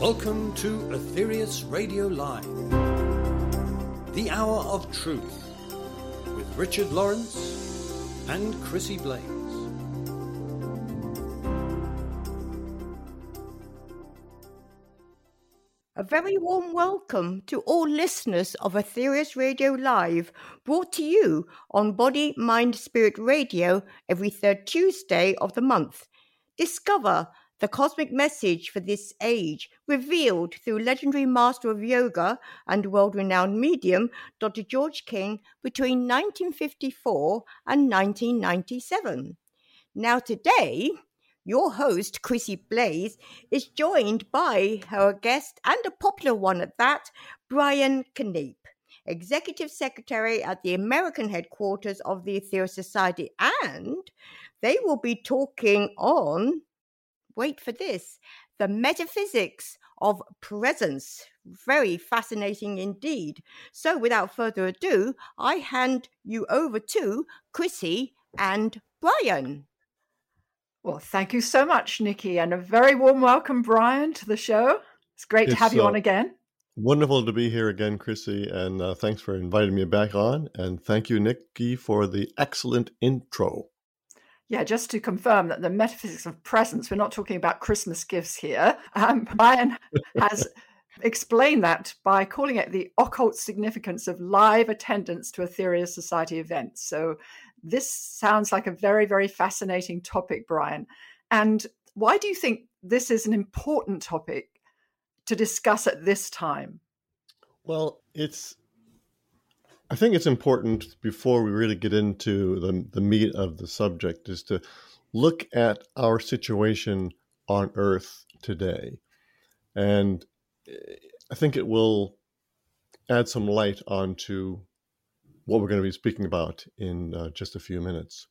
Welcome to Aetherius Radio Live, the hour of truth, with Richard Lawrence and Chrissy Blaze. A very warm welcome to all listeners of Aetherius Radio Live, brought to you on Body, Mind, Spirit Radio every third Tuesday of the month. Discover the cosmic message for this age, revealed through legendary master of yoga and world renowned medium Dr. George King between 1954 and 1997. Now, today, your host, Chrissy Blaze, is joined by her guest and a popular one at that, Brian Keneipp. Executive Secretary at the American headquarters of the Aetherius Society, and they will be talking on wait for this the metaphysics of presence. Very fascinating indeed. So, without further ado, I hand you over to Chrissy and Brian. Well, thank you so much, Nikki, and a very warm welcome, Brian, to the show. It's great it's, to have you uh, on again. Wonderful to be here again, Chrissy, and uh, thanks for inviting me back on. And thank you, Nikki, for the excellent intro. Yeah, just to confirm that the metaphysics of presence, we're not talking about Christmas gifts here. Um, Brian has explained that by calling it the occult significance of live attendance to Aetherius Society events. So this sounds like a very, very fascinating topic, Brian. And why do you think this is an important topic to discuss at this time? Well, it's I think it's important before we really get into the, the meat of the subject is to look at our situation on Earth today. And I think it will add some light onto what we're going to be speaking about in uh, just a few minutes.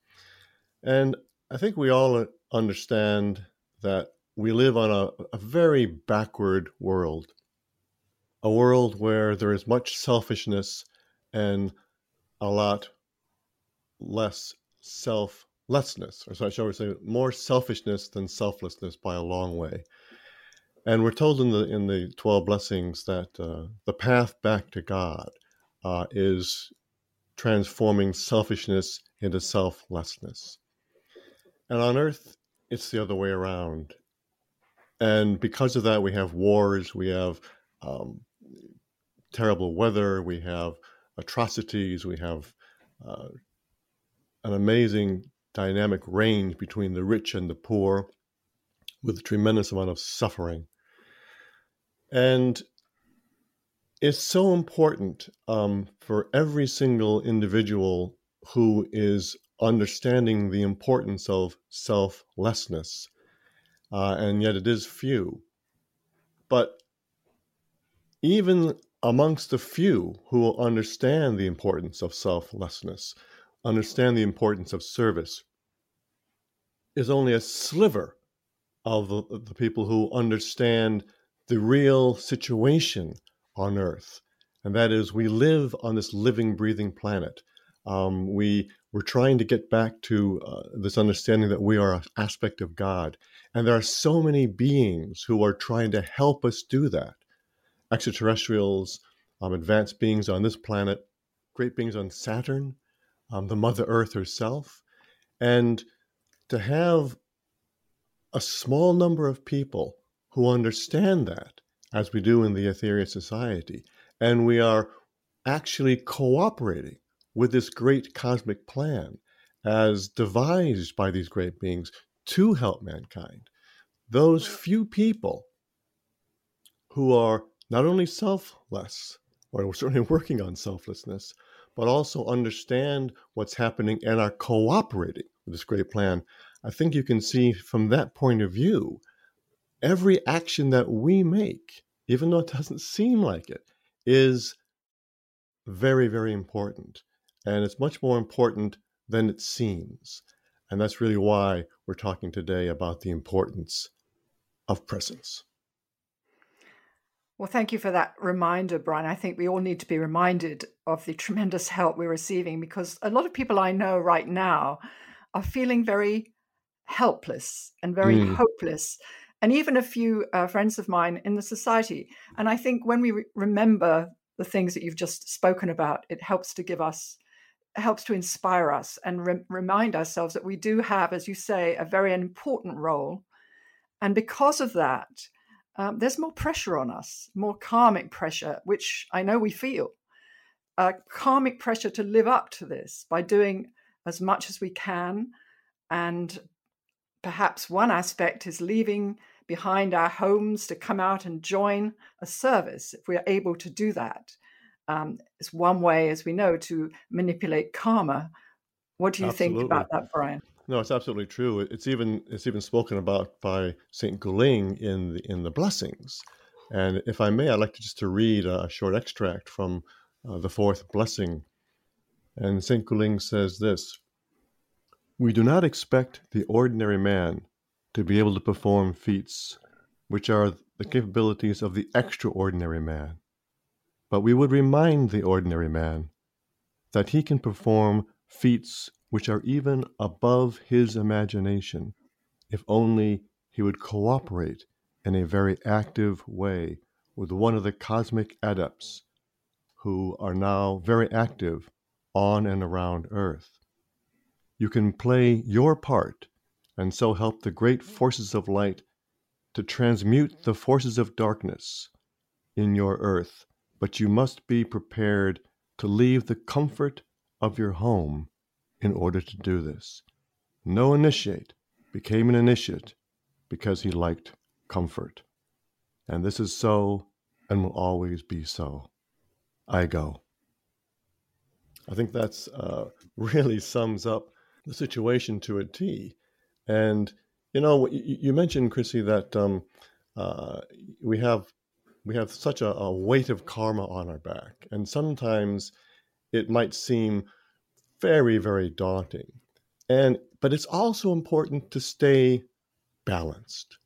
And I think we all understand that we live on a, a very backward world, a world where there is much selfishness and a lot less selflessness, or so shall we say, more selfishness than selflessness by a long way. And we're told in the in the twelve blessings that uh, the path back to God uh, is transforming selfishness into selflessness. And on earth, it's the other way around. And because of that, we have wars, we have um, terrible weather, we have atrocities, we have uh, an amazing dynamic range between the rich and the poor with a tremendous amount of suffering. And it's so important um, for every single individual who is understanding the importance of selflessness, uh, and yet it is few. But even amongst the few who will understand the importance of selflessness, understand the importance of service, is only a sliver of the, the people who understand the real situation on Earth. And that is, we live on this living, breathing planet. Um, we, we're trying to get back to uh, this understanding that we are an aspect of God. And there are so many beings who are trying to help us do that extraterrestrials, um, advanced beings on this planet, great beings on Saturn, um, the Mother Earth herself. And to have a small number of people who understand that, as we do in the Aetherius Society, and we are actually cooperating with this great cosmic plan as devised by these great beings to help mankind. Those few people who are not only selfless, or we're certainly working on selflessness, but also understand what's happening and are cooperating with this great plan. I think you can see from that point of view, every action that we make, even though it doesn't seem like it, is very, very important. And it's much more important than it seems. And that's really why we're talking today about the importance of presence. Well, thank you for that reminder, Brian. I think we all need to be reminded of the tremendous help we're receiving because a lot of people I know right now are feeling very helpless and very mm. hopeless. And even a few uh, friends of mine in the society. And I think when we re- remember the things that you've just spoken about, it helps to give us, helps to inspire us and re- remind ourselves that we do have, as you say, a very important role. And because of that, um, there's more pressure on us, more karmic pressure, which I know we feel. Uh, karmic pressure to live up to this by doing as much as we can and perhaps one aspect is leaving behind our homes to come out and join a service if we are able to do that. Um, it's one way, as we know, to manipulate karma. What do you absolutely. think about that, Brian? No, it's absolutely true. It's even it's even spoken about by Saint Goo-Ling in the in the blessings. And if I may, I'd like to just to read a short extract from uh, the fourth blessing. And Saint Goo-Ling says this: we do not expect the ordinary man to be able to perform feats which are the capabilities of the extraordinary man, but we would remind the ordinary man that he can perform feats which are even above his imagination if only he would cooperate in a very active way with one of the cosmic adepts who are now very active on and around Earth you can play your part and so help the great forces of light to transmute the forces of darkness in your earth. But you must be prepared to leave the comfort of your home in order to do this. No initiate became an initiate because he liked comfort. And this is so and will always be so. I go. I think that's uh, really sums up the situation to a T. And you know, you, mentioned, Chrissy, that um, uh, we have we have such a, a weight of karma on our back, and sometimes it might seem very, very daunting. And but it's also important to stay balanced,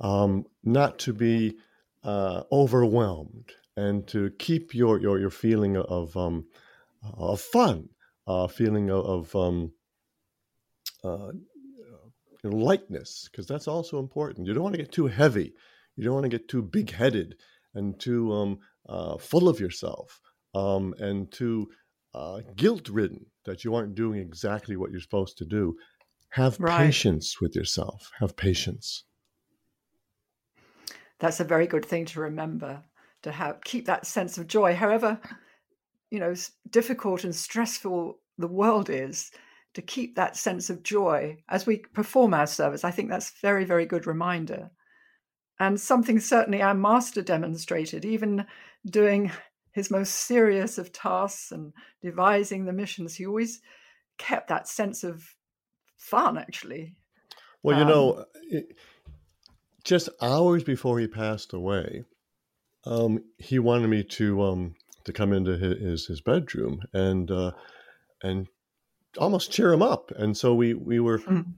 um, not to be uh, overwhelmed, and to keep your your, your feeling of um, of fun uh, feeling of, of um, uh, lightness, because that's also important. You don't want to get too heavy. You don't want to get too big headed and too um, uh, full of yourself um, and too uh, guilt ridden that you aren't doing exactly what you're supposed to do. Have right. patience with yourself. Have patience. That's a very good thing to remember to have keep that sense of joy. However, you know difficult and stressful the world is to keep that sense of joy as we perform our service i think that's very very good reminder and something certainly our master demonstrated even doing his most serious of tasks and devising the missions he always kept that sense of fun actually well you um, know it, just hours before he passed away um, he wanted me to um, to come into his his bedroom and uh, and almost cheer him up. And so we we were. Mm.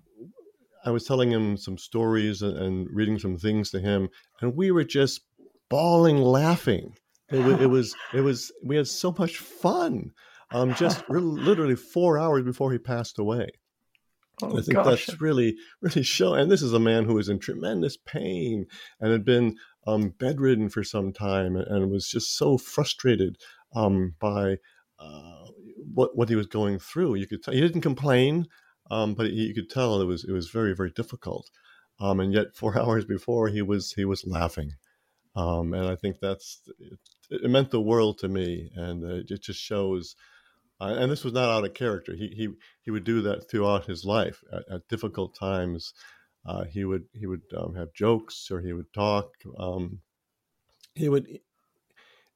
I was telling him some stories and, and, reading some things to him, and we were just bawling, laughing. It, was, it was it was we had so much fun. Um, just literally four hours before he passed away. Oh, I think gosh. that's really, really show. And this is a man who was in tremendous pain and had been um, bedridden for some time and, and was just so frustrated um, by uh, what what he was going through. You could tell he didn't complain, um, but he, you could tell it was it was very very difficult. Um, and yet, four hours before, he was he was laughing, um, and I think that's it, it, meant the world to me, and uh, it just shows. Uh, and this was not out of character. He he he would do that throughout his life at, at difficult times uh, he would he would um, have jokes or he would talk. Um, he would.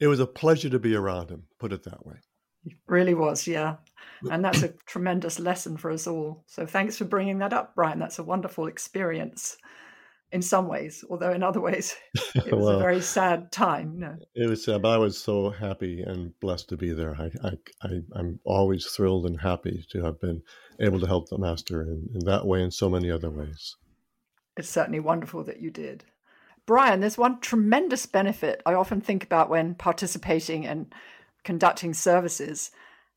It was a pleasure to be around him. Put it that way. It really was, yeah, and that's a tremendous lesson for us all. So thanks for bringing that up, Brian. That's a wonderful experience in some ways, although in other ways it was well, a very sad time. No. It was sad, but I was so happy and blessed to be there. I, I, I, am always thrilled and happy to have been able to help the master in, in that way and so many other ways it's certainly wonderful that you did. Brian, there's one tremendous benefit I often think about when participating and conducting services,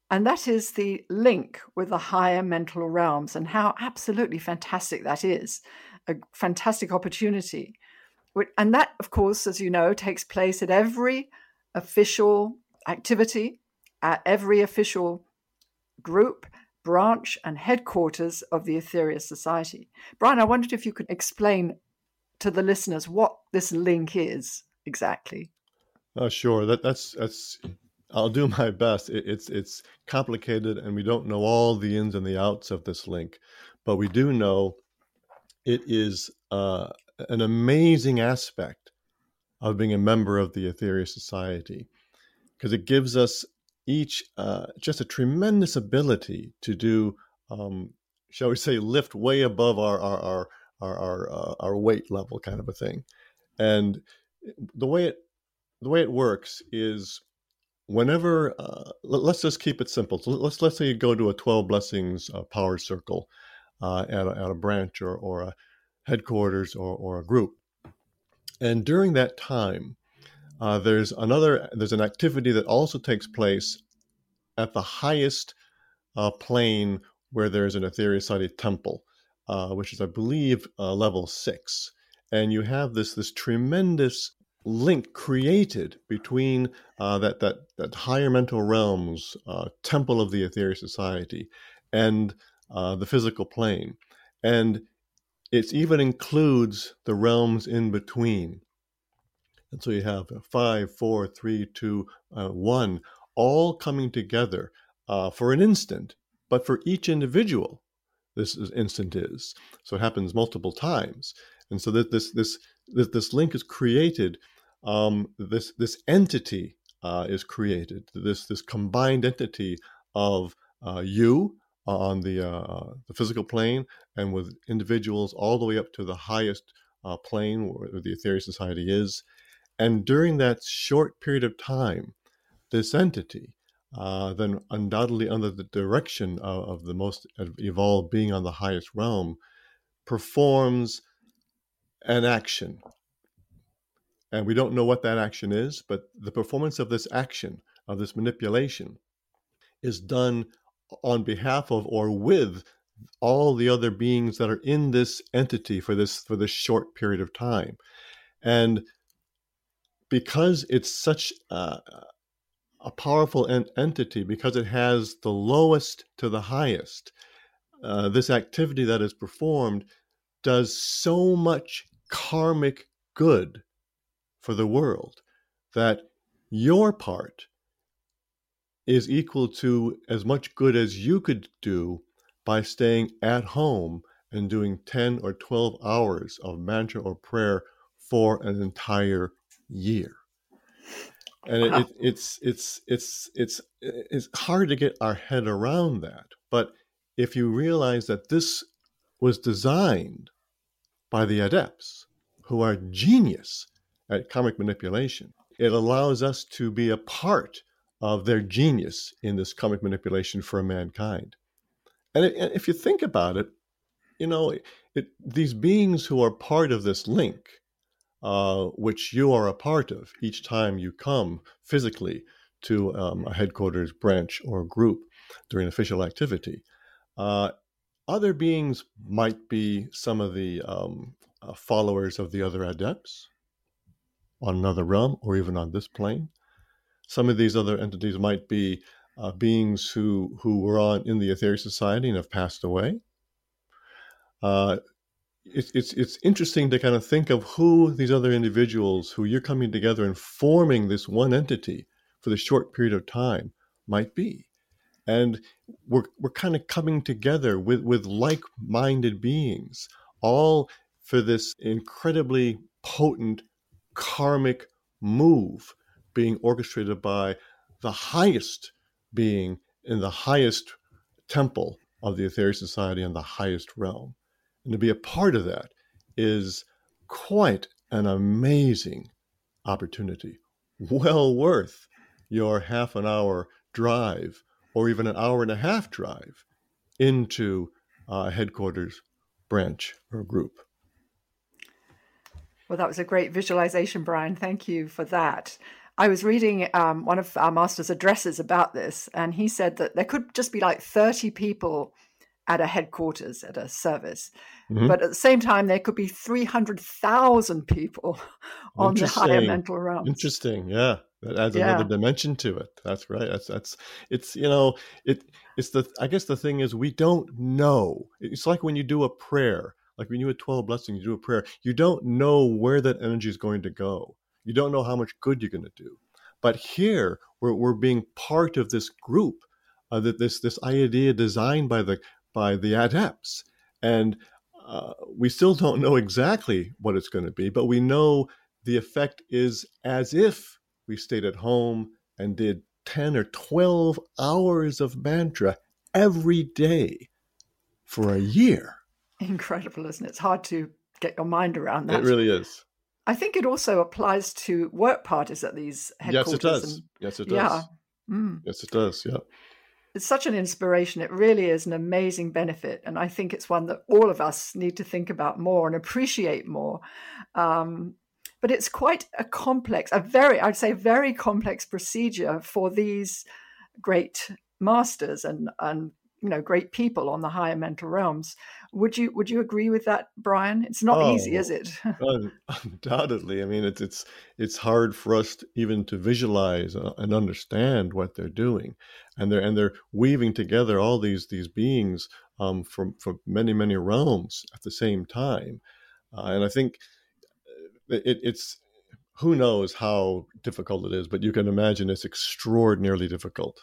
And that is the link with the higher mental realms and how absolutely fantastic that is. A fantastic opportunity. And that, of course, as you know, takes place at every official activity, at every official group, branch, and headquarters of the Aetherius Society. Brian, I wondered if you could explain to the listeners what this link is exactly. Uh, sure. That that's that's. I'll do my best. It, it's it's complicated, and we don't know all the ins and the outs of this link, but we do know it is uh, an amazing aspect of being a member of the Aetherius Society because it gives us each uh, just a tremendous ability to do, um, shall we say, lift way above our our our our our, uh, our weight level, kind of a thing. And the way it the way it works is whenever uh, let, us just keep it simple. So let's let's say you go to a twelve blessings uh, power circle uh, at, a, at a branch or or a headquarters or or a group, and during that time, uh, there's another there's an activity that also takes place at the highest uh, plane where there's an Aetherius Society temple, uh, which is I believe level six, and you have this this tremendous link created between uh, that, that, that higher mental realms, uh, temple of the Aetherius Society, and uh, the physical plane. And it even includes the realms in between. And so you have five, four, three, two, uh, one, all coming together uh, for an instant, but for each individual, this instant is. So it happens multiple times. And so that this, this, this, this link is created um, this this entity uh, is created. This this combined entity of uh, you on the uh, the physical plane and with individuals all the way up to the highest uh, plane where the Aetherius Society is. And during that short period of time, this entity, uh, then undoubtedly under the direction of, of the most evolved being on the highest realm, performs an action and we don't know what that action is, but the performance of this action, of this manipulation, is done on behalf of or with all the other beings that are in this entity for this for this short period of time. And because it's such a, a powerful en- entity because it has the lowest to the highest uh, this activity that is performed does so much karmic good for the world, that your part is equal to as much good as you could do by staying at home and doing 10 or 12 hours of mantra or prayer for an entire year. And wow. it, it, it's it's it's it's it's hard to get our head around that. But if you realize that this was designed by the adepts, who are genius at karmic manipulation. It allows us to be a part of their genius in this karmic manipulation for mankind. And if you think about it, you know, it, these beings who are part of this link, uh, which you are a part of each time you come physically to um, a headquarters branch or group during official activity. Uh, other beings might be some of the um, uh, followers of the other adepts on another realm or even on this plane. Some of these other entities might be uh, beings who, who were on in the Aetherius Society and have passed away. Uh, it's, it's, it's interesting to kind of think of who these other individuals who you're coming together and forming this one entity for the short period of time might be. And we're, we're kind of coming together with, with like minded beings, all for this incredibly potent karmic move being orchestrated by the highest being in the highest temple of the Aetherius Society and the highest realm. And to be a part of that is quite an amazing opportunity, well worth your half an hour drive or even an hour and a half drive into a headquarters branch or group. Well, that was a great visualization, Brian. Thank you for that. I was reading um, one of our master's addresses about this, and he said that there could just be like 30 people at a headquarters at a service. Mm-hmm. But at the same time, there could be 300,000 people on the higher mental realm. Interesting. Yeah. That adds yeah. another dimension to it. That's right. That's, that's, it's, you know, it, it's the, I guess the thing is we don't know. It's like when you do a prayer, like when you do a 12 blessings, you do a prayer, you don't know where that energy is going to go. You don't know how much good you're going to do. But here, we're, we're being part of this group, uh, that this this idea designed by the by the adepts, and uh, we still don't know exactly what it's going to be, but we know the effect is as if we stayed at home and did 10 or 12 hours of mantra every day for a year. Incredible, isn't it? It's hard to get your mind around that. It really is. I think it also applies to work parties at these headquarters. Yes, it does. And, yes, it does. Yeah. Mm. Yes, it does. Yeah. It's such an inspiration. It really is an amazing benefit. And I think it's one that all of us need to think about more and appreciate more. Um, but it's quite a complex, a very, I'd say, very complex procedure for these great masters and, and you know great people on the higher mental realms. Would you would you agree with that brian? It's not oh, easy is it? undoubtedly. I mean it's it's it's hard for us to, even to visualize uh, and understand what they're doing. And they're and they're weaving together all these these beings um, from from many many realms at the same time. Uh, and i think uh, it, it's who knows how difficult it is but you can imagine it's extraordinarily difficult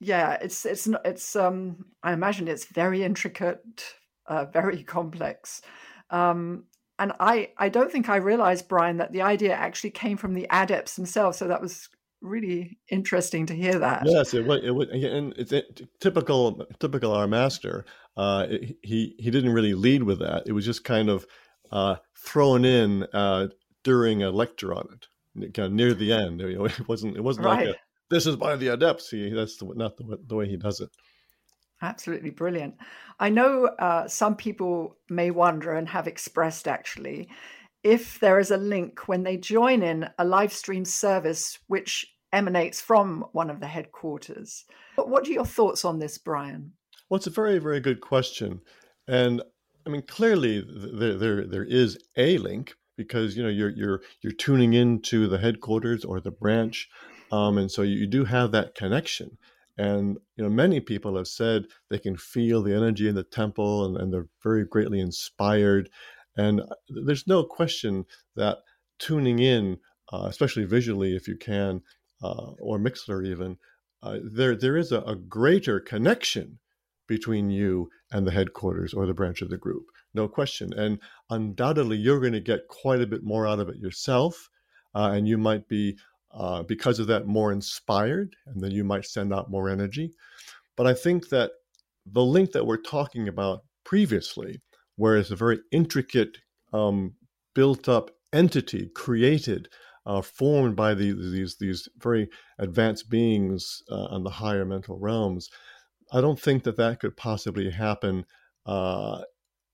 yeah, it's it's not it's um I imagine it's very intricate, uh, very complex. Um, and I, I don't think I realized, Brian, that the idea actually came from the adepts themselves. So that was really interesting to hear that. Yes, it would. It would, and it's it, typical. Typical our master. Uh, it, he he didn't really lead with that. It was just kind of uh, thrown in uh, during a lecture on it, kind of near the end. You know, it wasn't. It wasn't right. like a this is by the adepts. He, that's the, not the, the way he does it. Absolutely brilliant. I know uh, some people may wonder and have expressed actually if there is a link when they join in a live stream service which emanates from one of the headquarters. But what are your thoughts on this, Brian? Well, it's a very, very good question. And I mean, clearly there, there, there is a link because you know you're you're you're tuning into the headquarters or the branch um, and so you do have that connection. And you know, many people have said they can feel the energy in the temple, and, and they're very greatly inspired. And uh, there's no question that tuning in, uh, especially visually, if you can, uh, or Mixlr even, uh, there there is a, a, greater connection between you and the headquarters or the branch of the group, no question. And undoubtedly, you're going to get quite a bit more out of it yourself, uh, and you might be uh, because of that more inspired, and then you might send out more energy. But I think that the link that we're talking about previously, where it's a very intricate, um, built up entity created, uh, formed by the, these these very advanced beings uh, on the higher mental realms, I don't think that that could possibly happen uh,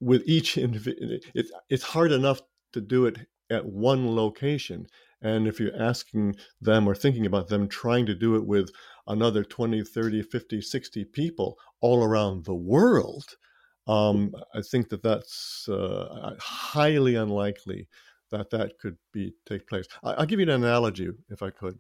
with each individual. It's it's hard enough to do it at one location and if you're asking them or thinking about them trying to do it with another 20, 30, 50, 60 people all around the world, um, I think that that's uh, highly unlikely that that could be take place. I, will give you an analogy, if I could.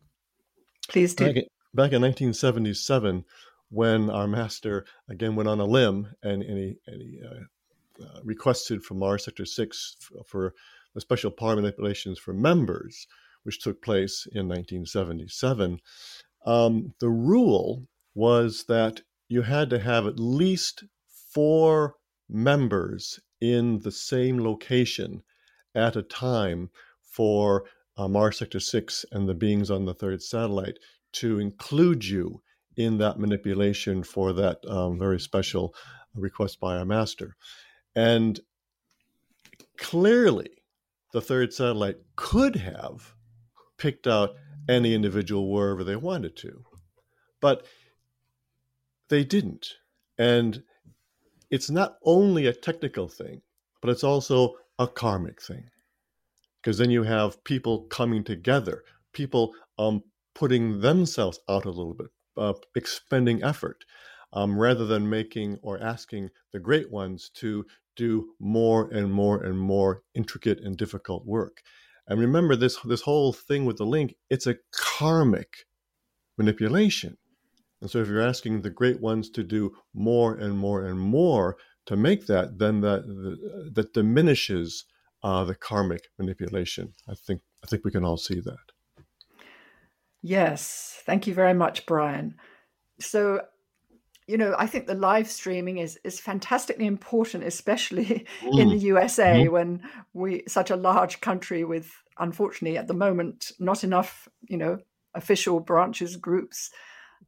Please do. Back in, back in 1977, when our master again went on a limb and, and he, and he uh, uh, requested from Mars Sector 6 for, for the special power manipulations for members, which took place in 1977, um, the rule was that you had to have at least four members in the same location at a time for uh, Mars Sector 6 and the beings on the third satellite to include you in that manipulation for that um, very special request by our master. And clearly, the third satellite could have picked out any individual wherever they wanted to. But they didn't. And it's not only a technical thing, but it's also a karmic thing. because then you have people coming together, people um, putting themselves out a little bit, uh, expending effort, um, rather than making or asking the great ones to do more and more and more intricate and difficult work. And remember this this whole thing with the link, it's a karmic manipulation. And so if you're asking the great ones to do more and more and more to make that, then that that diminishes uh, the karmic manipulation. I think I think we can all see that. Yes, thank you very much, Brian. So, you know, I think the live streaming is is fantastically important, especially mm. in the USA mm-hmm. when we such a large country with unfortunately at the moment not enough, you know, official branches groups.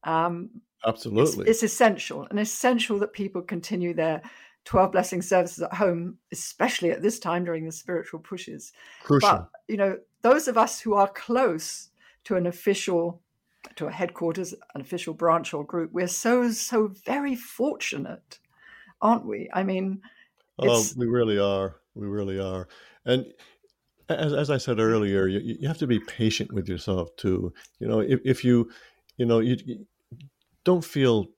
Um, Absolutely, it's, it's essential and essential that people continue their 12 blessing services at home, especially at this time during the spiritual pushes. Crucial. But, you know, those of us who are close to an official, to a headquarters, an official branch or group, we're so, so very fortunate, aren't we? I mean, oh, we really are. We really are. And as, as I said earlier, you, you have to be patient with yourself too. You know, if, if you, you know, you, you don't feel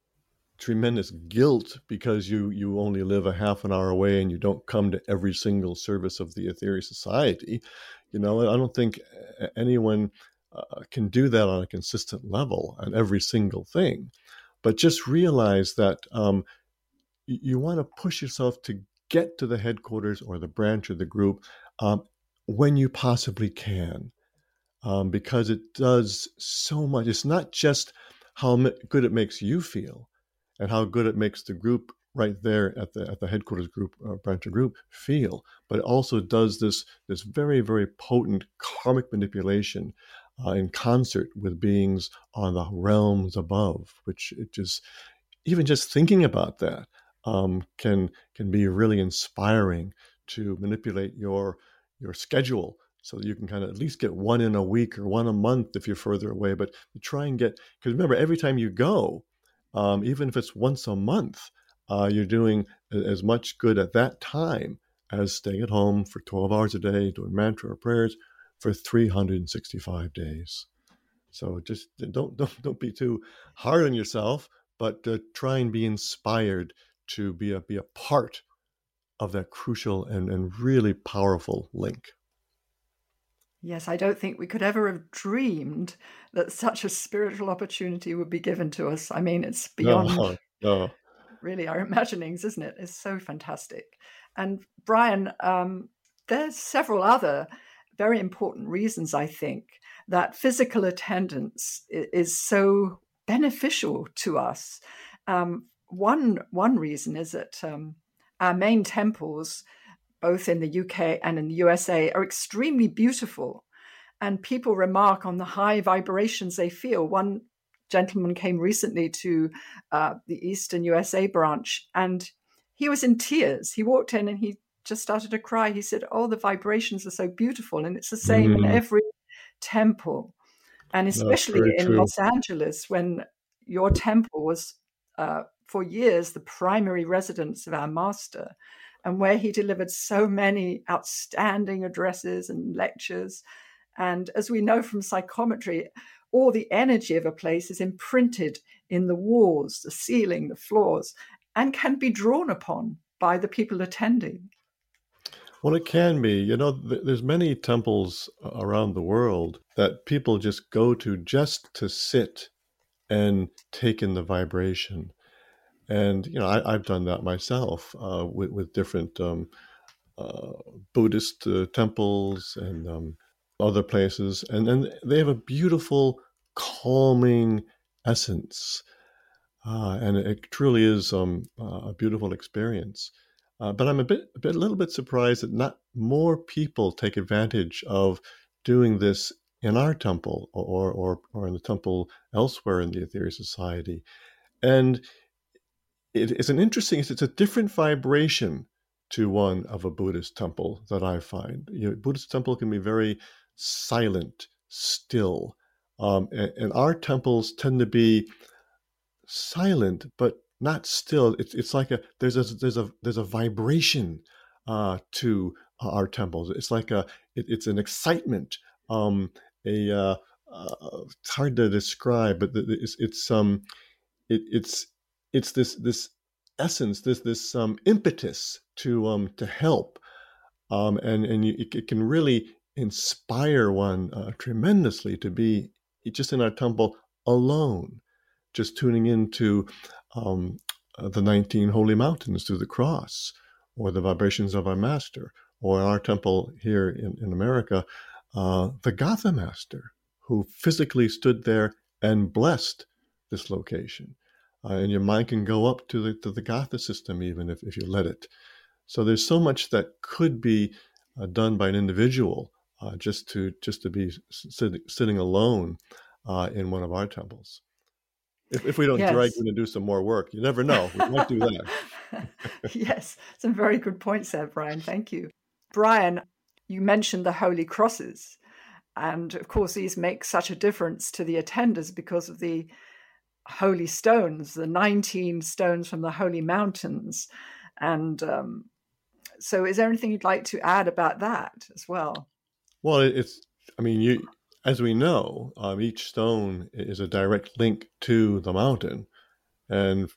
tremendous guilt because you you only live a half an hour away and you don't come to every single service of the Aetherius Society. You know, I don't think anyone uh, can do that on a consistent level on every single thing. But just realize that um, you, you want to push yourself to get to the headquarters or the branch or the group um, when you possibly can, um, because it does so much. It's not just how good it makes you feel, and how good it makes the group right there at the at the headquarters group uh, branch or group feel but it also does this this very very potent karmic manipulation uh, in concert with beings on the realms above which it just even just thinking about that um, can can be really inspiring to manipulate your your schedule so that you can kind of at least get one in a week or one a month if you're further away but try and get because remember every time you go um, even if it's once a month, uh, you're doing as much good at that time as staying at home for 12 hours a day, doing mantra or prayers for 365 days. So just don't don't don't be too hard on yourself, but uh, try and be inspired to be a be a part of that crucial and, and really powerful link. Yes, I don't think we could ever have dreamed that such a spiritual opportunity would be given to us. I mean, it's beyond no, no. really our imaginings, isn't it? It's so fantastic. And Brian, um, there's several other very important reasons, I think, that physical attendance is so beneficial to us. Um, one one reason is that um, our main temples both in the UK and in the USA, are extremely beautiful. And people remark on the high vibrations they feel. One gentleman came recently to uh, the Eastern USA branch and he was in tears. He walked in and he just started to cry. He said, Oh, the vibrations are so beautiful. And it's the same mm. in every temple. And especially in true. Los Angeles, when your temple was uh, for years the primary residence of our master and where he delivered so many outstanding addresses and lectures. And as we know from psychometry, all the energy of a place is imprinted in the walls, the ceiling, the floors, and can be drawn upon by the people attending. Well, it can be. You know, there's many temples around the world that people just go to just to sit and take in the vibration and you know I, have done that myself uh, with, with different um, uh, Buddhist uh, temples and um, other places, and then they have a beautiful, calming essence, uh, and it truly is um, a beautiful experience. Uh, but I'm a bit, a bit, a little bit surprised that not more people take advantage of doing this in our temple or or or in the temple elsewhere in the Aetherius Society, and it's an interesting, it's, it's, a different vibration to one of a Buddhist temple that I find. You know, Buddhist temple can be very silent, still, um, and, and, our temples tend to be silent but not still. It's it's like a there's a there's a there's a vibration uh, to our temples. It's like a it, it's an excitement, um, a uh, uh, it's hard to describe, but it's it's um it, it's it's this this essence, this this um, impetus to um to help, um, and and you, it, can really inspire one uh, tremendously to be just in our temple alone, just tuning into um, uh, the 19 holy mountains through the cross, or the vibrations of our master, or our temple here in, in America, uh, the Gatha master, who physically stood there and blessed this location. Uh, and your mind can go up to the, to the Gatha system even if, if you let it. So there's so much that could be uh, done by an individual uh, just to just to be sit, sitting alone uh, in one of our temples. If, if we don't yes. drag you to do some more work, you never know. We might do that. yes, some very good points there, Brian. Thank you. Brian, you mentioned the holy crosses. And of course, these make such a difference to the attenders because of the holy stones, the 19 stones from the holy mountains. And um, so, is there anything you'd like to add about that as well? Well, it's, I mean, you, as we know, um, each stone is a direct link to the mountain. And,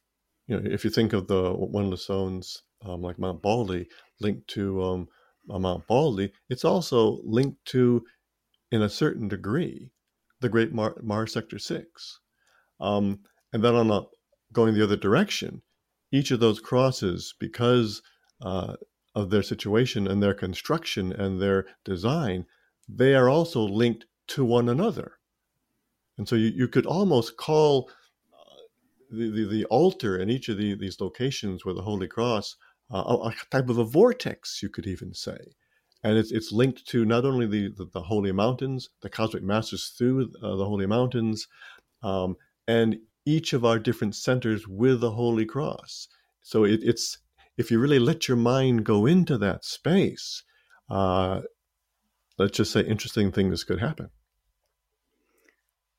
you know, if you think of the one of the stones, um, like Mount Baldy, linked to um, Mount Baldy, it's also linked to, in a certain degree, the Great Mar- Mars Sector 6. Um, and then on going the other direction, each of those crosses, because uh, of their situation and their construction and their design, they are also linked to one another. And so you, you could almost call uh, the, the, the, altar in each of the, these locations where the Holy Cross uh, a, a, type of a vortex, you could even say. And it's, it's linked to not only the, the, the holy mountains, the cosmic masters through uh, the holy mountains, um, and each of our different centers with the Holy Cross. So it, it's if you really let your mind go into that space, uh, let's just say interesting things could happen.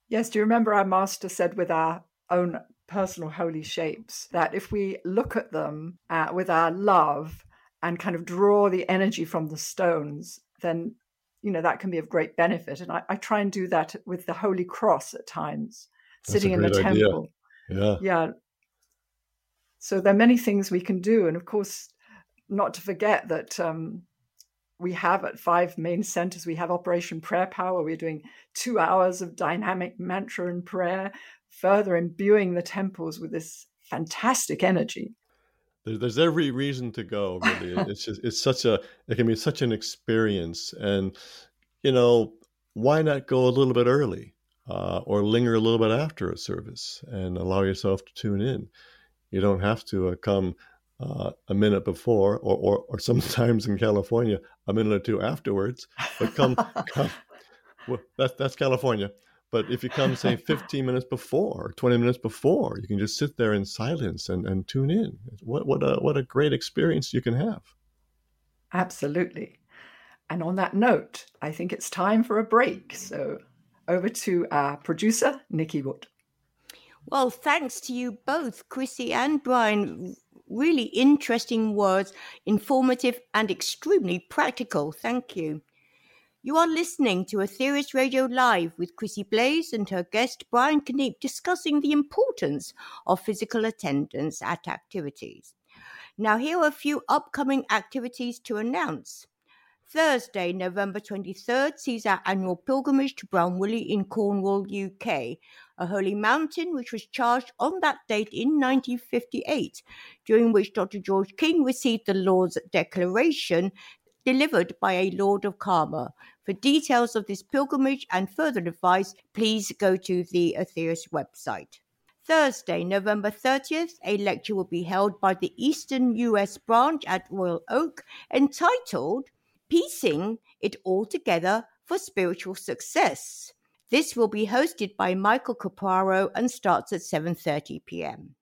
Yes, do you remember our master said with our own personal holy shapes that if we look at them uh, with our love and kind of draw the energy from the stones, then you know that can be of great benefit. And I, I try and do that with the Holy Cross at times sitting in the temple. Yeah. Yeah. So there are many things we can do. And of course, not to forget that um, we have at five main centers, we have Operation Prayer Power. We're doing two hours of dynamic mantra and prayer, further imbuing the temples with this fantastic energy. There's every reason to go. Really, it's just it's such a it can be such an experience, and you know why not go a little bit early? uh, or linger a little bit after a service and allow yourself to tune in. You don't have to uh, come uh, a minute before, or, or, or sometimes in California, a minute or two afterwards. But come, come well, that's that's California. But if you come, say, 15 minutes before, or 20 minutes before, you can just sit there in silence and, and tune in. What what a what a great experience you can have. Absolutely. And on that note, I think it's time for a break. So over to our producer, Nikki Wood. Well, thanks to you both, Chrissy and Brian. Really interesting words, informative and extremely practical. Thank you. You are listening to Aetherius Radio Live with Chrissy Blaze and her guest Brian Keneipp discussing the importance of physical attendance at activities. Now, here are a few upcoming activities to announce. Thursday, November 23rd, sees our annual pilgrimage to Brown Willy in Cornwall, UK, a holy mountain which was charged on that date in 1958, during which Dr. George King received the Lord's Declaration delivered by a Lord of Karma. For details of this pilgrimage and further advice, please go to the Aetherius website. Thursday, November 30th, a lecture will be held by the Eastern US branch at Royal Oak entitled piecing it all together for spiritual success. This will be hosted by Michael Caparo and starts at 7:30 p.m.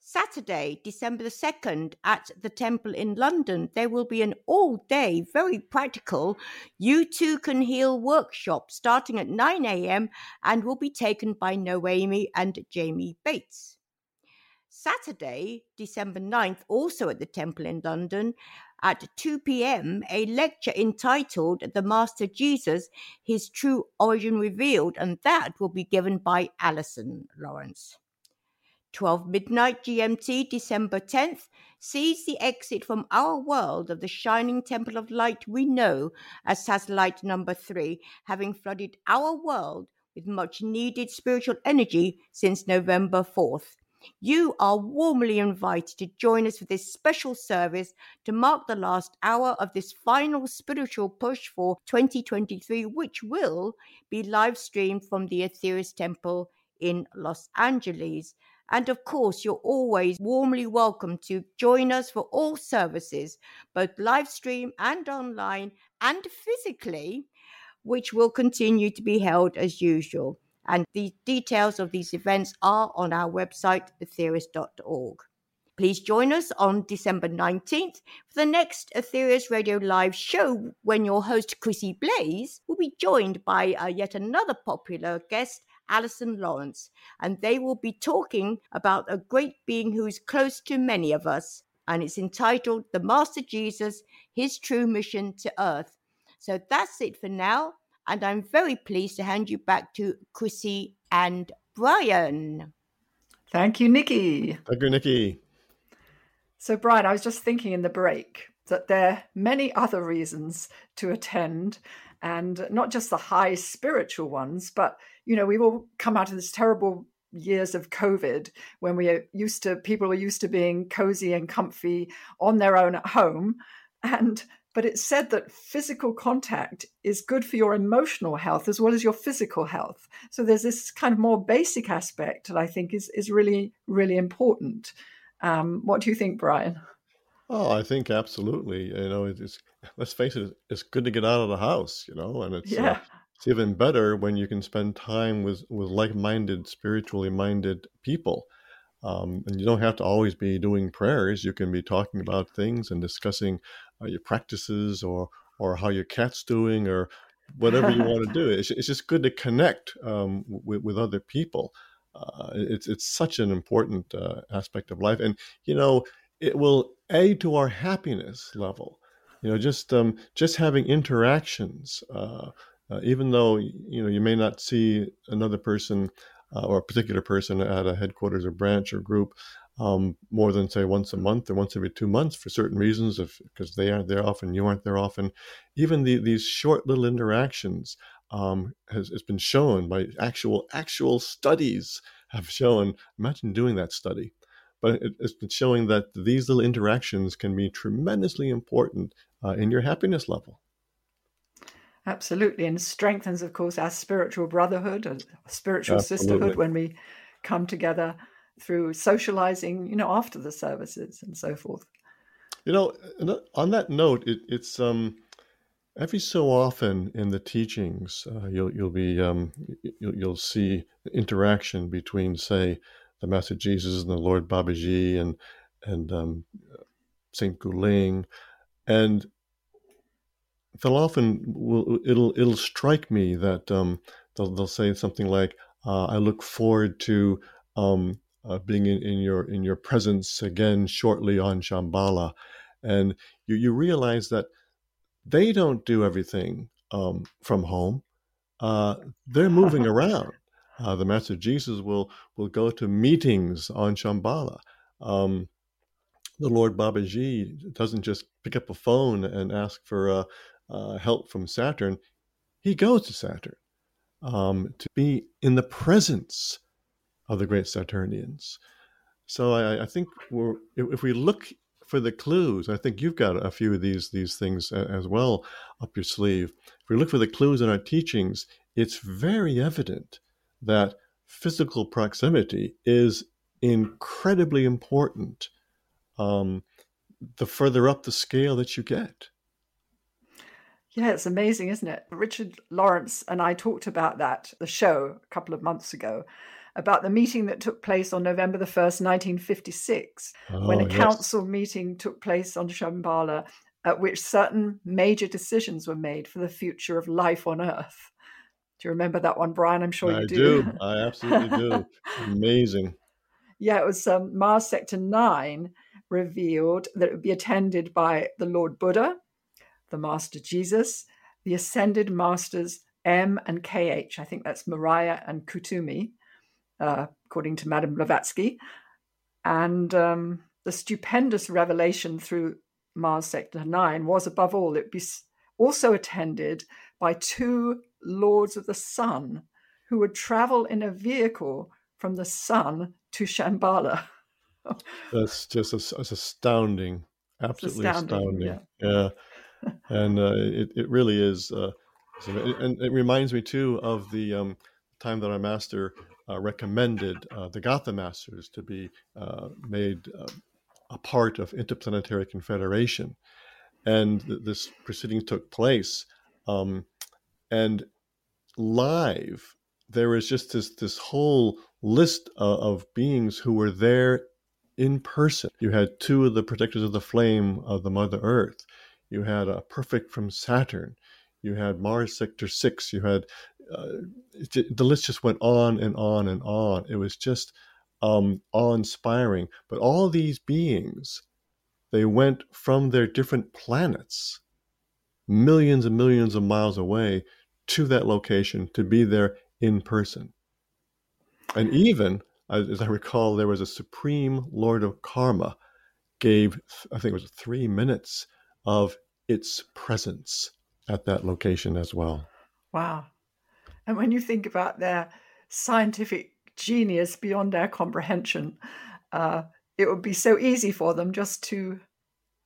Saturday, December the 2nd, at the Temple in London, there will be an all day, very practical You Too Can Heal workshop starting at 9 a.m. and will be taken by Noemi and Jamie Bates. Saturday, December 9th, also at the Temple in London, at 2 p.m., a lecture entitled The Master Jesus, His True Origin Revealed, and that will be given by Alison Lawrence. 12 midnight GMT, December 10th, sees the exit from our world of the shining temple of light we know as satellite number three, having flooded our world with much needed spiritual energy since November 4th. You are warmly invited to join us for this special service to mark the last hour of this final spiritual push for 2023, which will be live streamed from the Aetherius Temple in Los Angeles. And of course, you're always warmly welcome to join us for all services, both live stream and online and physically, which will continue to be held as usual. And the details of these events are on our website, aetherius.org. Please join us on December 19th for the next Aetherius Radio Live show when your host, Chrissy Blaze, will be joined by uh, yet another popular guest, Alison Lawrence, and they will be talking about a great being who is close to many of us, and it's entitled The Master Jesus, His True Mission to Earth. So that's it for now, and I'm very pleased to hand you back to Chrissy and Brian. Thank you, Nikki. Thank you, Nikki. So, Brian, I was just thinking in the break that there are many other reasons to attend and not just the high spiritual ones, but you know, we've all come out of this terrible years of COVID when we are used to people were used to being cozy and comfy on their own at home. And but it's said that physical contact is good for your emotional health as well as your physical health. So there's this kind of more basic aspect that I think is is really, really important. Um, what do you think, Brian? Oh, I think absolutely. You know, it's let's face it, it's good to get out of the house, you know, and it's uh, Yeah. uh, it's even better when you can spend time with with like-minded, spiritually minded people. Um, and you don't have to always be doing prayers. You can be talking about things and discussing uh, your practices or or how your cat's doing or whatever you want to do. It's, it's just good to connect um, with, with other people. Uh, it's it's such an important uh, aspect of life, and you know it will aid to our happiness level. You know, just um, just having interactions, uh, uh, even though you know you may not see another person uh, or a particular person at a headquarters or branch or group um, more than say once a month or once every two months for certain reasons, if because they aren't there often, you aren't there often. Even the, these short little interactions um, has, has been shown by actual actual studies have shown. Imagine doing that study but it, has been showing that these little interactions can be tremendously important uh, in your happiness level. Absolutely, and strengthens, of course, our spiritual brotherhood, a spiritual Absolutely. sisterhood when we come together through socializing, you know, after the services and so forth. You know, on that note, it, it's um, every so often in the teachings, uh, you'll you'll be um, you'll, you'll see interaction between, say, the Master Jesus and the Lord Babaji and and um, Saint Goo-Ling, and they'll often will it'll it'll strike me that um, they'll they'll say something like, uh, "I look forward to um, uh, being in, in your in your presence again shortly on Shambhala," and you you realize that they don't do everything um, from home; uh, they're moving around. Uh, the Master Jesus will will go to meetings on Shambhala. Um, the Lord Babaji doesn't just pick up a phone and ask for uh, uh, help from Saturn. He goes to Saturn um, to be in the presence of the great Saturnians. So I, I think if we look for the clues, I think you've got a few of these these things as well up your sleeve. If we look for the clues in our teachings, it's very evident that physical proximity is incredibly important um, the further up the scale that you get. Yeah, it's amazing, isn't it? Richard Lawrence and I talked about that, the show, a couple of months ago, about the meeting that took place on November the 1st, 1956, Oh, when a yes. council meeting took place on Shambhala at which certain major decisions were made for the future of life on Earth. Do you remember that one, Brian? I'm sure I you do. I absolutely do. Amazing. Yeah, it was um, Mars Sector 9 revealed that it would be attended by the Lord Buddha, the Master Jesus, the Ascended Masters M and KH. I think that's Morya and Kuthumi, uh, according to Madame Blavatsky. And um, the stupendous revelation through Mars Sector 9 was, above all, it be also attended by two lords of the sun who would travel in a vehicle from the sun to Shambhala. That's just it's astounding, absolutely astounding. astounding. Yeah. yeah. and uh, it, it really is. Uh, and it reminds me too of the um, time that our master recommended uh, the Gotha masters to be uh, made uh, a part of Interplanetary Confederation. And th- this proceeding took place. Um, and live, there was just this, this whole list of, of beings who were there in person. You had two of the protectors of the flame of the Mother Earth. You had a perfect from Saturn. You had Mars Sector 6. You had uh, the list just went on and on and on. It was just um, awe-inspiring. But all these beings, they went from their different planets, millions and millions of miles away, to that location to be there in person. And even, as I recall, there was a supreme Lord of Karma gave, I think it was three minutes of its presence at that location as well. Wow. And when you think about their scientific genius beyond our comprehension, uh, it would be so easy for them just to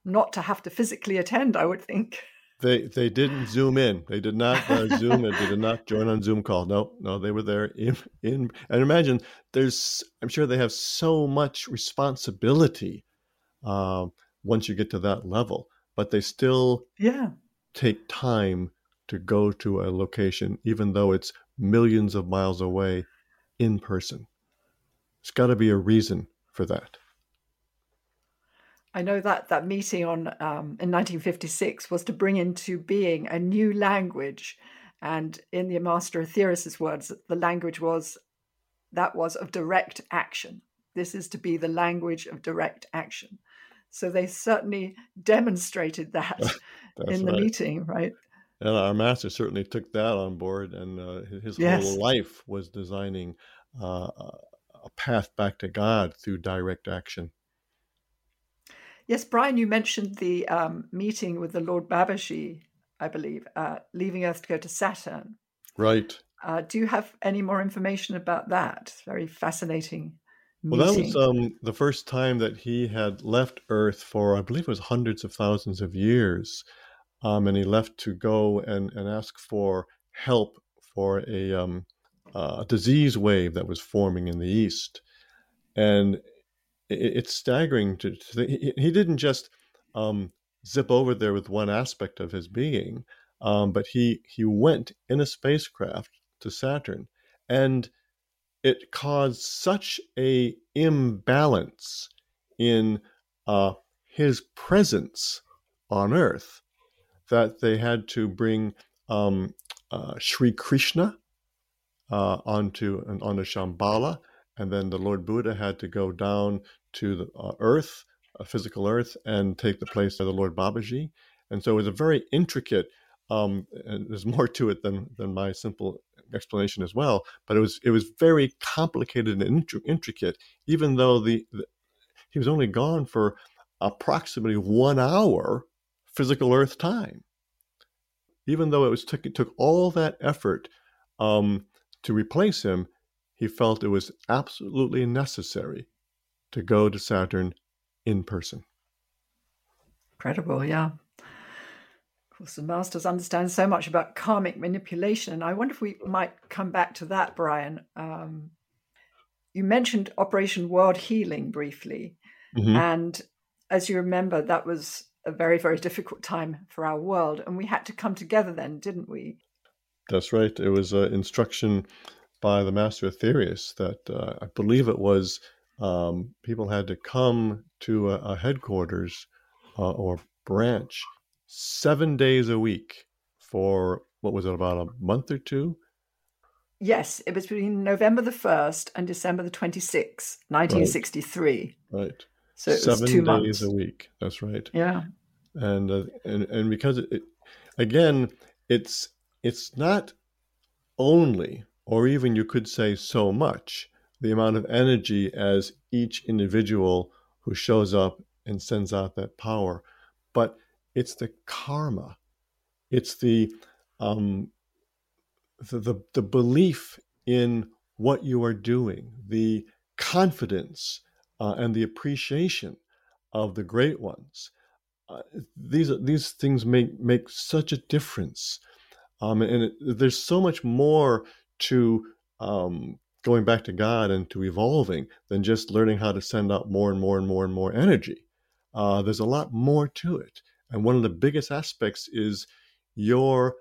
not to have to physically attend, I would think. They they didn't zoom in. They did not uh, zoom in. They did not join on Zoom call. No, no, they were there in in. And imagine there's. I'm sure they have so much responsibility uh, once you get to that level, but they still yeah take time to go to a location, even though it's millions of miles away in person. There's got to be a reason for that. I know that that meeting on um, in 1956 was to bring into being a new language, and in the Master Aetherius's words, the language was that was of direct action. This is to be the language of direct action. So they certainly demonstrated that in the right. meeting, right? And our master certainly took that on board, and uh, his yes. whole life was designing uh, a path back to God through direct action. Yes, Brian, you mentioned the um, meeting with the Lord Babaji, I believe, uh, leaving Earth to go to Saturn. Right. Uh, do you have any more information about that? Very fascinating. Well, that was um, the first time that he had left Earth for, I believe it was hundreds of thousands of years um, and he left to go and, and ask for help for a, um, uh, disease wave that was forming in the east. And it, it's staggering to, to think, he, he, didn't just um, zip over there with one aspect of his being, um, but he, he went in a spacecraft to Saturn. And it caused such a imbalance in uh, his presence on Earth that they had to bring um, uh, Sri Krishna uh, onto onto Shambhala, and then the Lord Buddha had to go down to the uh, earth, a physical earth, and take the place of the Lord Babaji. And so it was a very intricate. Um, and there's more to it than than my simple explanation as well. But it was it was very complicated and intricate. Even though the, the he was only gone for approximately one hour physical Earth time. Even though it was took, it took all that effort um, to replace him, he felt it was absolutely necessary to go to Saturn in person. Incredible, yeah. Of course, the masters understand so much about karmic manipulation, and I wonder if we might come back to that, Brian. Um, you mentioned Operation World Healing briefly, mm-hmm. and as you remember, that was a very, very difficult time for our world. And we had to come together then, didn't we? That's right. It was an instruction by the Master Aetherius that uh, I believe it was um, people had to come to a, a headquarters uh, or branch seven days a week for what was it, about a month or two? Yes, it was between November the 1st and December the 26th, 1963. Right. right. So Seven days months. a week. That's right. Yeah. And uh, and and because it, it, again, it's it's not only, or even you could say so much, the amount of energy as each individual who shows up and sends out that power, but it's the karma, it's the um, the, the, the belief in what you are doing, the confidence uh, and the appreciation of the great ones. Uh, these these things make make such a difference, um, and it, there's so much more to um, going back to God and to evolving than just learning how to send out more and more and more and more energy. Uh, there's a lot more to it, and one of the biggest aspects is your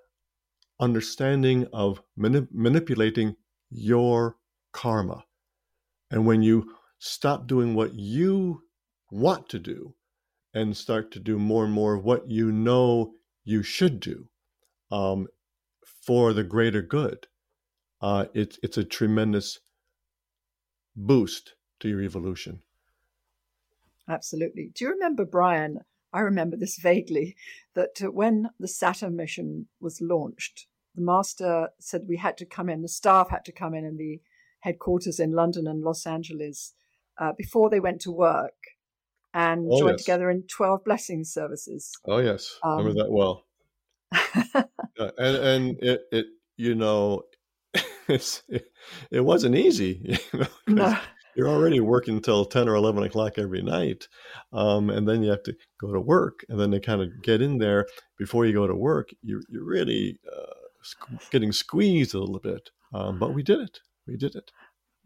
understanding of manip- manipulating your karma. And when you stop doing what you want to do and start to do more and more of what you know you should do um, for the greater good, uh, it's, it's a tremendous boost to your evolution. Absolutely. Do you remember, Brian, I remember this vaguely, that when the Saturn mission was launched, the master said we had to come in, the staff had to come in and the headquarters in London and Los Angeles uh, before they went to work and oh, joined yes. together in 12 blessing services. Oh, yes. Um, remember that well. uh, and and it, it, you know, it's, it, it wasn't easy. You know, no you're already working until 10 or 11 o'clock every night um, and then you have to go to work and then to kind of get in there before you go to work you're, you're really uh, getting squeezed a little bit um, but we did it we did it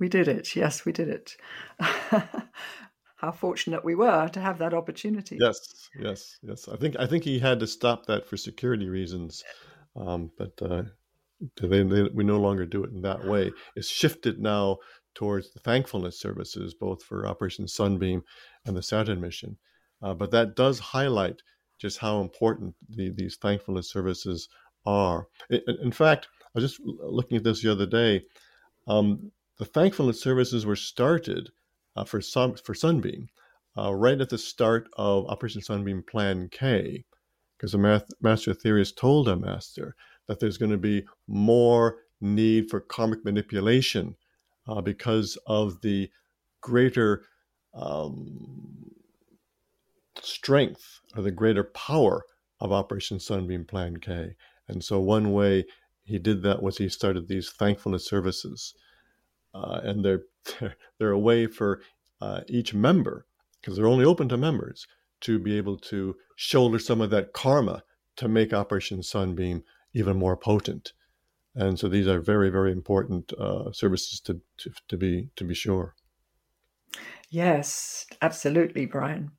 we did it yes we did it how fortunate we were to have that opportunity yes yes yes i think i think he had to stop that for security reasons um, but uh, they, they, we no longer do it in that way. It's shifted now towards the thankfulness services, both for Operation Sunbeam and the Saturn mission. Uh, but that does highlight just how important the, these thankfulness services are. In, in, fact, I was just looking at this the other day. Um, the thankfulness services were started uh, for sun, for Sunbeam uh, right at the start of Operation Sunbeam Plan K, because the math, Master Aetherius told a master that there's going to be more need for karmic manipulation uh, because of the greater um, strength or the greater power of Operation Sunbeam Plan K. And so, one way he did that was he started these thankfulness services. Uh, and they're, they're, they're, a way for uh, each member, because they're only open to members, to be able to shoulder some of that karma to make Operation Sunbeam even more potent. And so these are very very important uh, services to, to, to be to be sure. Yes absolutely brian.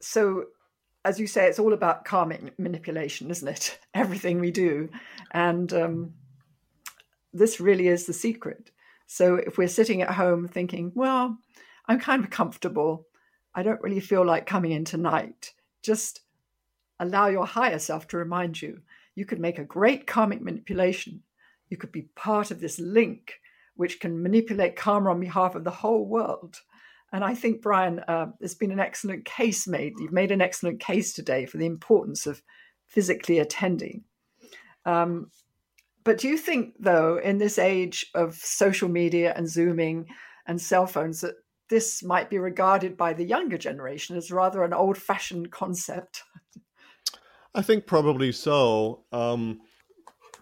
So as you say it's all about karmic manipulation isn't it? Everything we do. And um, this really is the secret so if we're sitting at home thinking well i'm kind of comfortable i don't really feel like coming in tonight just allow your higher self to remind you you could make a great karmic manipulation. You could be part of this link which can manipulate karma on behalf of the whole world. And I think, Brian, uh, there's been an excellent case made. You've made an excellent case today for the importance of physically attending. Um, but do you think, though, in this age of social media and Zooming and cell phones, that this might be regarded by the younger generation as rather an old fashioned concept? I think probably so. Um,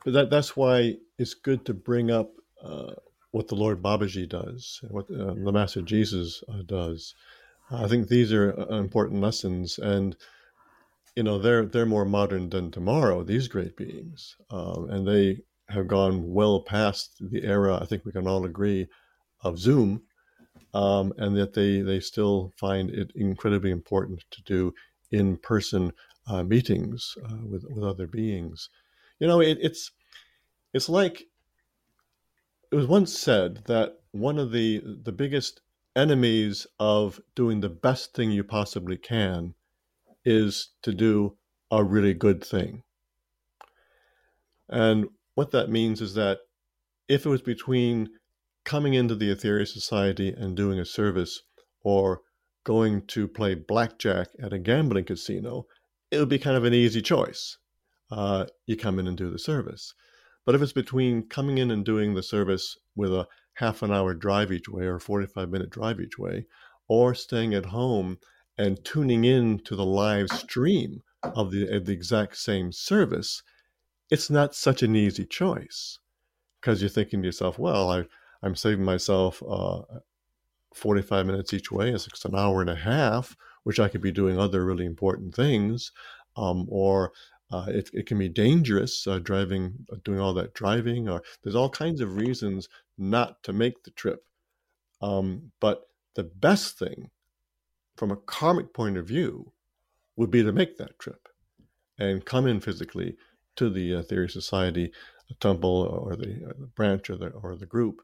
but that that's why it's good to bring up uh, what the Lord Babaji does, what uh, the Master Jesus uh, does. I think these are uh, important lessons, and you know they're they're more modern than tomorrow. These great beings, um, and they have gone well past the era. I think we can all agree of Zoom, um, and that they they still find it incredibly important to do in person uh, meetings uh, with with other beings. You know, it, it's it's like it was once said that one of the the biggest enemies of doing the best thing you possibly can is to do a really good thing. And what that means is that if it was between coming into the Aetherius Society and doing a service or going to play blackjack at a gambling casino, it would be kind of an easy choice. Uh, you come in and do the service. But if it's between coming in and doing the service with a half an hour drive each way or 45 minute drive each way, or staying at home and tuning in to the live stream of the, of the exact same service, it's not such an easy choice because you're thinking to yourself, well, I, I'm saving myself uh, 45 minutes each way. It's an hour and a half, which I could be doing other really important things. Um, or uh, it, it, can be dangerous uh, driving, uh, doing all that driving, or there's all kinds of reasons not to make the trip. Um, but the best thing from a karmic point of view would be to make that trip and come in physically to the uh, Aetherius Society temple or the, or the branch or the, or the group.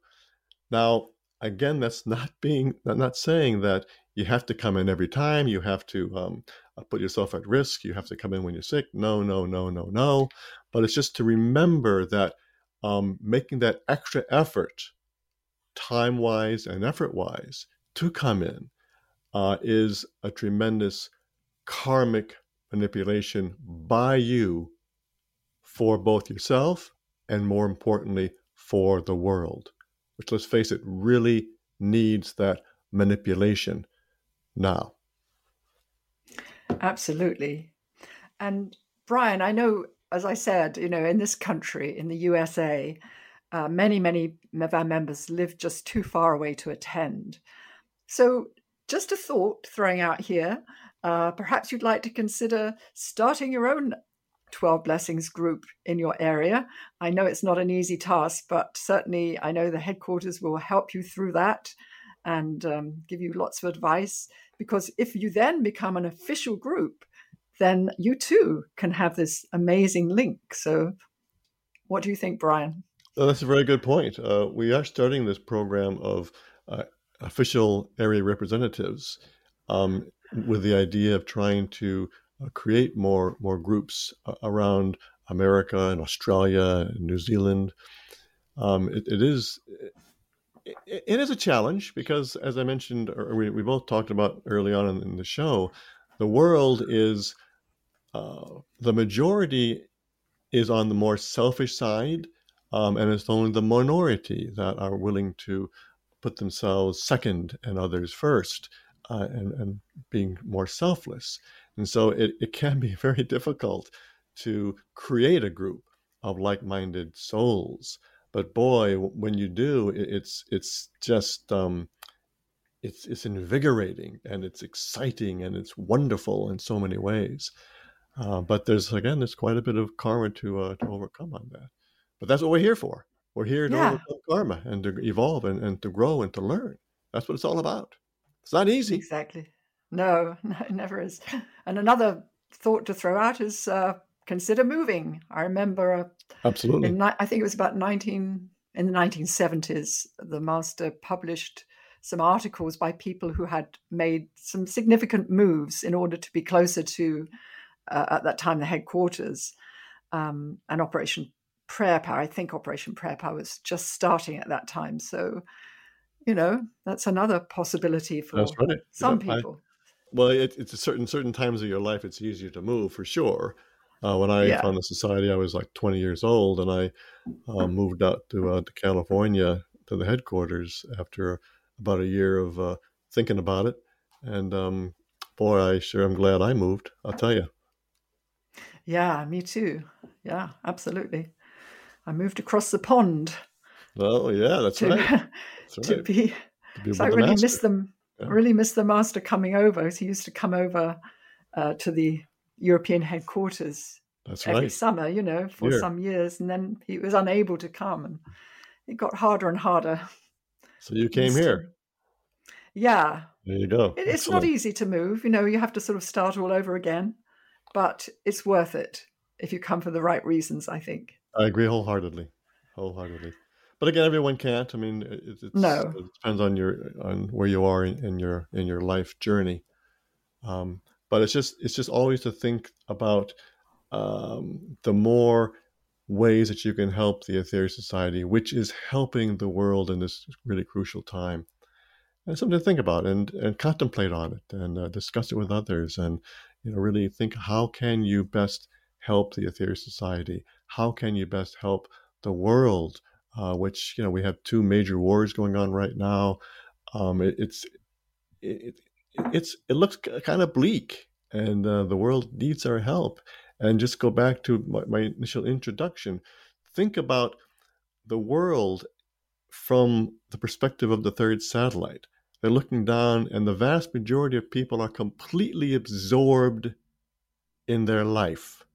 Now, again, that's not being not saying that you have to come in every time. You have to um, uh, put yourself at risk. You have to come in when you're sick. No, no, no, no, no. But it's just to remember that um, making that extra effort, time wise and effort wise, to come in uh, is a tremendous karmic manipulation by you for both yourself and, more importantly, for the world, which, let's face it, really needs that manipulation now. Absolutely. And Brian, I know, as I said, you know, in this country, in the USA, uh, many, many of our members live just too far away to attend. So, just a thought throwing out here. Uh, perhaps you'd like to consider starting your own 12 Blessings group in your area. I know it's not an easy task, but certainly I know the headquarters will help you through that and um, give you lots of advice because if you then become an official group, then you too can have this amazing link. So, what do you think, Brian? Well, that's a very good point. Uh, we are starting this program of uh, official area representatives um, with the idea of trying to create more more groups uh, around America and Australia and New Zealand. Um, it, it is it is a challenge because, as I mentioned, or we, we both talked about early on in, in the show, the world is uh, the majority is on the more selfish side, um, and it's only the minority that are willing to put themselves second and others first, uh, and, and being more selfless. And so it, it can be very difficult to create a group of like minded souls but boy, when you do, it's it's just um, it's it's invigorating and it's exciting and it's wonderful in so many ways. Uh, but there's again, there's quite a bit of karma to uh, to overcome on that. But that's what we're here for. We're here to yeah. overcome karma and to evolve and, and to grow and to learn. That's what it's all about. It's not easy. Exactly. No, no, it never is. And another thought to throw out is uh, consider moving. I remember, uh, absolutely. In, I think it was about nineteen in the nineteen seventies. The master published some articles by people who had made some significant moves in order to be closer to, uh, at that time, the headquarters um, and Operation Prayer Power. I think Operation Prayer Power was just starting at that time. So, you know, that's another possibility for right. some people. I, well, it, it's a certain certain times of your life. It's easier to move for sure. Uh, when I yeah. found the society, I was like 20 years old, and I uh, moved out to, uh, to California to the headquarters after about a year of uh, thinking about it. And um, boy, I sure am glad I moved. I'll tell you. Yeah, me too. Yeah, absolutely. I moved across the pond. Oh yeah, that's to, right. That's to be, to be so I really miss them. Yeah. Really miss the master coming over. He used to come over uh, to the European headquarters That's every right. summer, you know, for Here. some years, and then he was unable to come, and it got harder and harder. So you came here. Yeah. There you go. It, it's not easy to move. You know, you have to sort of start all over again, but it's worth it if you come for the right reasons. I think. I agree wholeheartedly, wholeheartedly. But again, everyone can't. I mean, it, no. it depends on your on where you are in, in your in your life journey. Um, but it's just it's just always to think about um, the more ways that you can help the Aetherius Society, which is helping the world in this really crucial time. And something to think about and, and contemplate on it and uh, discuss it with others and you know really think how can you best help the Aetherius Society? How can you best help the world? Uh, which you know we have two major wars going on right now. Um, it, it's it, it's it looks kind of bleak, and uh, the world needs our help. And just go back to my, my initial introduction. Think about the world from the perspective of the third satellite. They're looking down, and the vast majority of people are completely absorbed in their life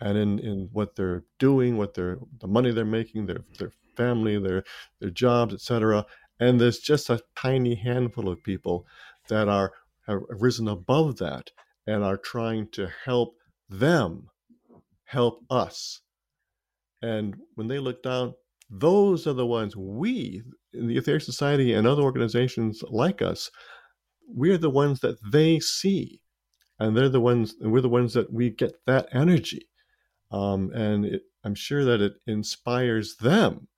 and in, in what they're doing, what they're the money they're making, their their family, their their jobs, etc. And there's just a tiny handful of people that are have risen above that and are trying to help them help us. And when they look down, those are the ones we in the Aetherius Society and other organizations like us, we're the ones that they see. And they're the ones, and we're the ones that we get that energy. Um, and it, I'm sure that it inspires them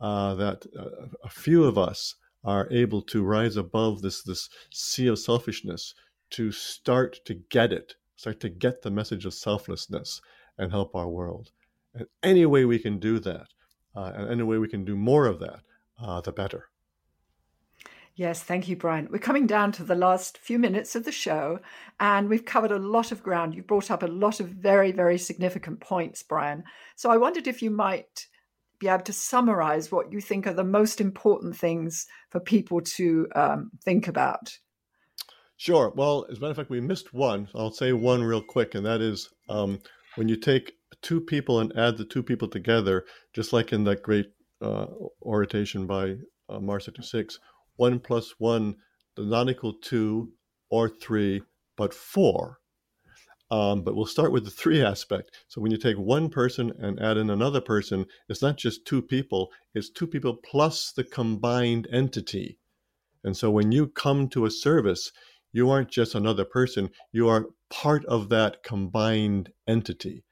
uh, that uh, a few of us are able to rise above this this sea of selfishness to start to get it, start to get the message of selflessness and help our world. And any way we can do that, uh, and any way we can do more of that, uh, the better. Yes, thank you, Brian. We're coming down to the last few minutes of the show, and we've covered a lot of ground. You've brought up a lot of very, very significant points, Brian. So I wondered if you might be able to summarize what you think are the most important things for people to um, think about. Sure. Well, as a matter of fact, we missed one. I'll say one real quick, and that is um, when you take two people and add the two people together, just like in that great uh, oration by uh, Mars 6, 1 plus 1 does not equal 2 or 3, but 4. Um, but we'll start with the three aspect. So when you take one person and add in another person, it's not just two people, it's two people plus the combined entity. And so when you come to a service, you aren't just another person, you are part of that combined entity.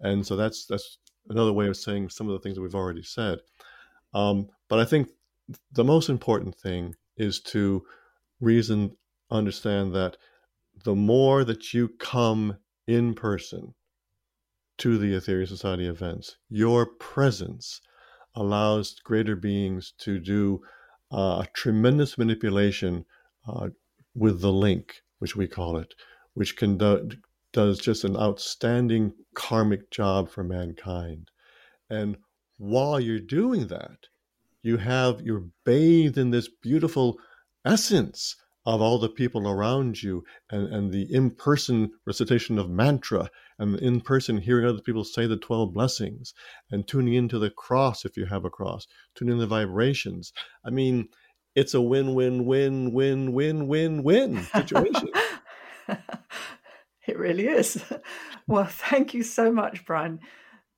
And so that's that's another way of saying some of the things that we've already said. Um, but I think the most important thing is to reason, understand that the more that you come in person to the Aetherius Society events, your presence allows greater beings to do uh, a tremendous manipulation uh, with the link, which we call it, which can do, does just an outstanding karmic job for mankind. And while you're doing that, you have you're bathed in this beautiful essence of all the people around you and, and the in-person recitation of mantra and the in-person hearing other people say the 12 blessings and tuning into the cross if you have a cross tuning in the vibrations. I mean it's a win win win win win win win situation. It really is. Well thank you so much brian.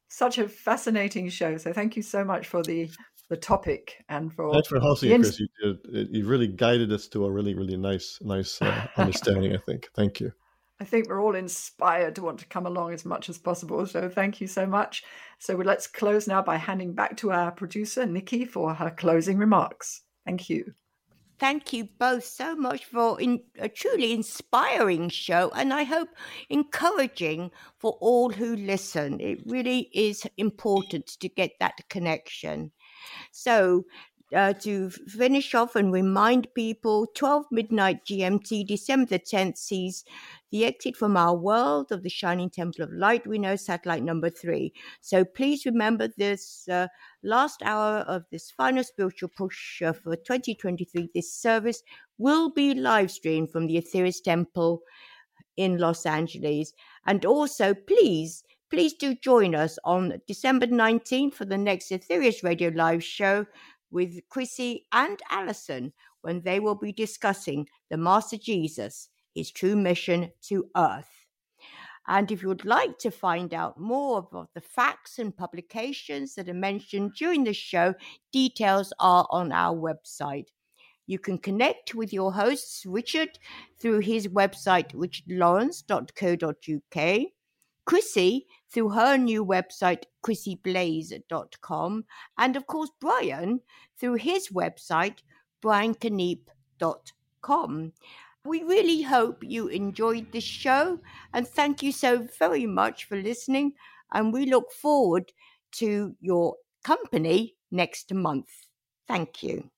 Such a fascinating show so thank you so much for the the topic and for thanks for hosting it, Chris. You, did, you really guided us to a really really nice nice uh, understanding. I think. Thank you. I think we're all inspired to want to come along as much as possible. So thank you so much. So let's close now by handing back to our producer Nikki for her closing remarks. Thank you. Thank you both so much for in, a truly inspiring show, and I hope encouraging for all who listen. It really is important to get that connection. So, uh, to finish off and remind people, 12 midnight GMT, December the 10th, sees the exit from our world of the Shining Temple of Light. We know satellite number three. So please remember this uh, last hour of this final spiritual push uh, for 2023. This service will be live streamed from the Aetherius Temple in Los Angeles. And also, please Please do join us on December 19th for the next Aetherius Radio Live show with Chrissy and Alison when they will be discussing the Master Jesus, his true mission to earth. And if you would like to find out more about the facts and publications that are mentioned during the show, details are on our website. You can connect with your hosts, Richard, through his website, richardlawrence.co.uk. Chrissy through her new website, chrissyblaze.com, and of course, Brian through his website, briankeneipp.com. We really hope you enjoyed this show and thank you so very much for listening. And we look forward to your company next month. Thank you.